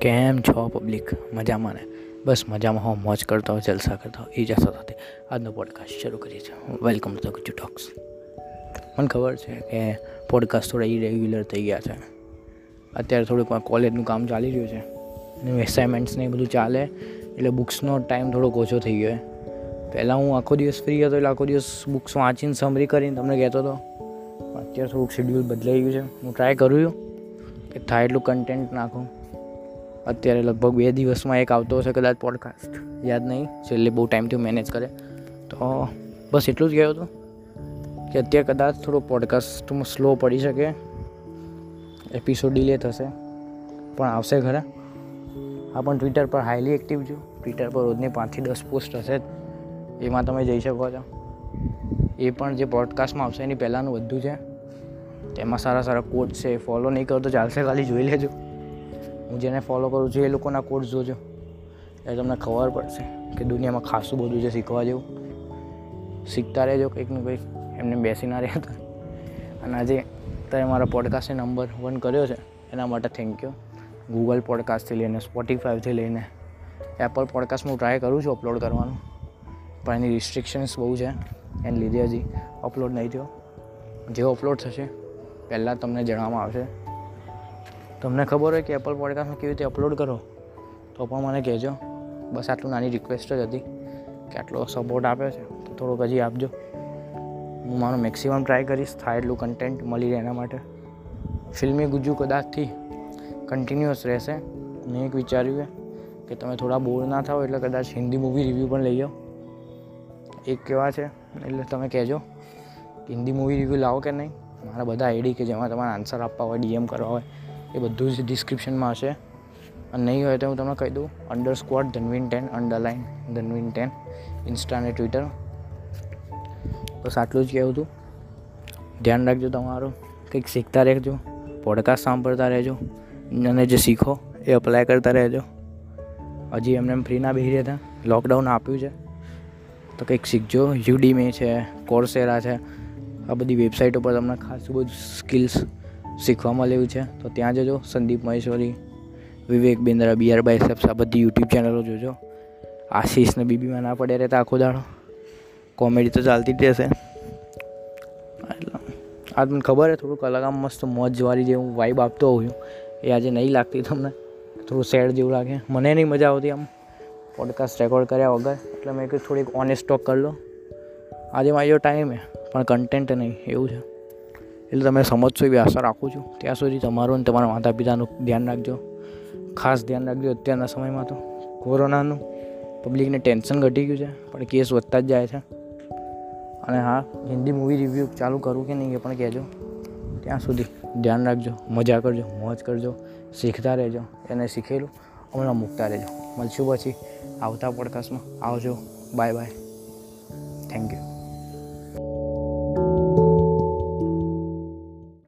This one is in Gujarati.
કેમ છો પબ્લિક મજામાં ને? બસ મજામાં હો, મોજ કરતા હો, જલસા કરતા હો આશા સાથે. આજનો પોડકાસ્ટ શરૂ કરીએ છીએ. વેલકમ ટુ ગુજુ ટોક્સ મને ખબર છે કે પોડકાસ્ટ થોડા ઇરેગ્યુલર થઈ ગયા છે. અત્યારે થોડુંક કોલેજનું કામ ચાલી રહ્યું છે. અને એસાઇનમેન્ટ્સ ને એ બધું ચાલે. એટલે બુક્સનો ટાઈમ થોડોક ઓછો થઈ ગયો પહેલાં હું આખો દિવસ ફ્રી હતો, એટલે આખો દિવસ બુક્સ વાંચીને સમરી કરીને તમને કહેતો હતો. અત્યારે થોડુંક શેડ્યુલ બદલાઈ ગયું છે. હું ટ્રાય કરું છું કે થાય એટલું કન્ટેન્ટ નાખું. અત્યારે લગભગ બે દિવસમાં એક આવતો હશે કદાચ પોડકાસ્ટ યાદ નહીં, છેલ્લે બહુ ટાઈમથી મેનેજ કરે. તો બસ એટલું જ કહેવું હતું કે અત્યારે કદાચ થોડો પોડકાસ્ટમાં સ્લો પડી શકે એપિસોડ ડિલે થશે, પણ આવશે ખરા. હા, પણ ટ્વિટર પર હાઈલી એક્ટિવ છું. ટ્વિટર પર રોજની પાંચથી દસ પોસ્ટ હશે જ. એમાં તમે જઈ શકો છો. એ પણ જે પોડકાસ્ટમાં આવશે એની પહેલાંનું બધું છે. તેમાં સારા સારા કોટ છે. ફોલો નહીં કરો તો ચાલશે, ખાલી જોઈ લેજો. હું જેને ફોલો કરું છું, એ લોકોના કોર્સ જોજો. એટલે તમને ખબર પડશે કે દુનિયામાં ખાસું બધું છે શીખવા જેવું શીખતા રહેજો કંઈક ને કંઈક. એમને બેસી ના રહેતા અને આજે તમે મારા પોડકાસ્ટને નંબર વન કર્યો છે, એના માટે થેન્ક યુ ગૂગલ પોડકાસ્ટથી લઈને સ્પોટીફાઈવથી લઈને એપલ પોડકાસ્ટ હું ટ્રાય કરું છું અપલોડ કરવાનું. પણ એની રિસ્ટ્રિક્શન્સ બહુ છે, એને લીધે હજી અપલોડ નહીં થયો. જેવો અપલોડ થશે, પહેલાં તમને જણાવવામાં આવશે. તમને ખબર હોય કે એપલ પોડકાસ્ટમાં કેવી રીતે અપલોડ કરો, તો પણ મને કહેજો. બસ આટલું નાની રિક્વેસ્ટ જ હતી કે આટલો સપોર્ટ આપ્યો છે, તો થોડોક હજી આપજો. હું મારું મેક્સિમમ ટ્રાય કરીશ, થાય એટલું કન્ટેન્ટ મળી રહે એના માટે. ફિલ્મી ગુજુ કદાચથી કન્ટિન્યુઅસ રહેશે. મેં એક વિચાર્યું કે તમે થોડા બોર ના થાઓ એટલે કદાચ હિન્દી મૂવી રિવ્યૂ પણ લઈ જાઓ એક કેવા છે, એટલે તમે કહેજો હિન્દી મૂવી રિવ્યૂ લાવો કે નહીં? મારા બધા આઈડી કે જેમાં તમારા આન્સર આપવા હોય ડીએમ કરવા હોય એ બધું જ ડિસ્ક્રિપ્શનમાં હશે. અને નહીં હોય તો હું તમને કહી દઉં underscore Dhanveen ten underline Dhanveen ten insta અને ટ્વિટર બસ આટલું જ કહેવું હતું. ધ્યાન રાખજો તમારું. કંઈક શીખતા રહેજો પોડકાસ્ટ સાંભળતા રહેજો, અને જે શીખો એ અપ્લાય કરતા રહેજો. હજી એમને એમ ફ્રી ના બેસી રહેતા લોકડાઉન આપ્યું છે. તો કંઈક શીખજો. યુડીમે છે કોર્સેરા છે. આ બધી વેબસાઇટો પર તમને ખાસું બધું સ્કિલ્સ શીખવા મળ્યું છે, તો ત્યાં જજો. સંદીપ મહેશ્વરી, વિવેક બિંદ્રા બિયર બાયસેપ્સ આ બધી યુટ્યુબ ચેનલો જોજો. આશીષને બીબીમાં ના પડ્યા રહેતા આખો દાડો. કોમેડી તો ચાલતી જ રહેશે. એટલે આ તમને ખબર છે થોડુંક અલગ આમ મસ્ત મોજવાળી જેવું વાઇબ આપતો હોઉં એ આજે નહીં લાગતી તમને. થોડું સેડ જેવું લાગે. મને નહીં મજા આવતી આમ. પોડકાસ્ટ રેકોર્ડ કર્યા વગર. એટલે મેં કીધું થોડીક ઓનેસ્ટ ટોક કરી લો. આજે મારો ટાઈમ છે પણ કન્ટેન્ટ નહીં. એવું છે. એટલે તમે સમજશો એવી આશા રાખું છું. ત્યાં સુધી તમારું અને તમારા માતા પિતાનું ધ્યાન રાખજો. ખાસ ધ્યાન રાખજો અત્યારના સમયમાં તો. કોરોનાનું પબ્લિકને ટેન્શન ઘટી ગયું છે, પણ કેસ વધતા જ જાય છે. અને હા, હિન્દી મૂવી રિવ્યૂ ચાલુ કરું કે નહીં એ પણ કહેજો. ત્યાં સુધી ધ્યાન રાખજો, મજા કરજો, મોજ કરજો, શીખતા રહેજો, એને શીખેલું, હમણાં મૂકતા રહેજો. મળશું પછી આવતા પોડકાસ્ટમાં આવજો. Bye bye thank you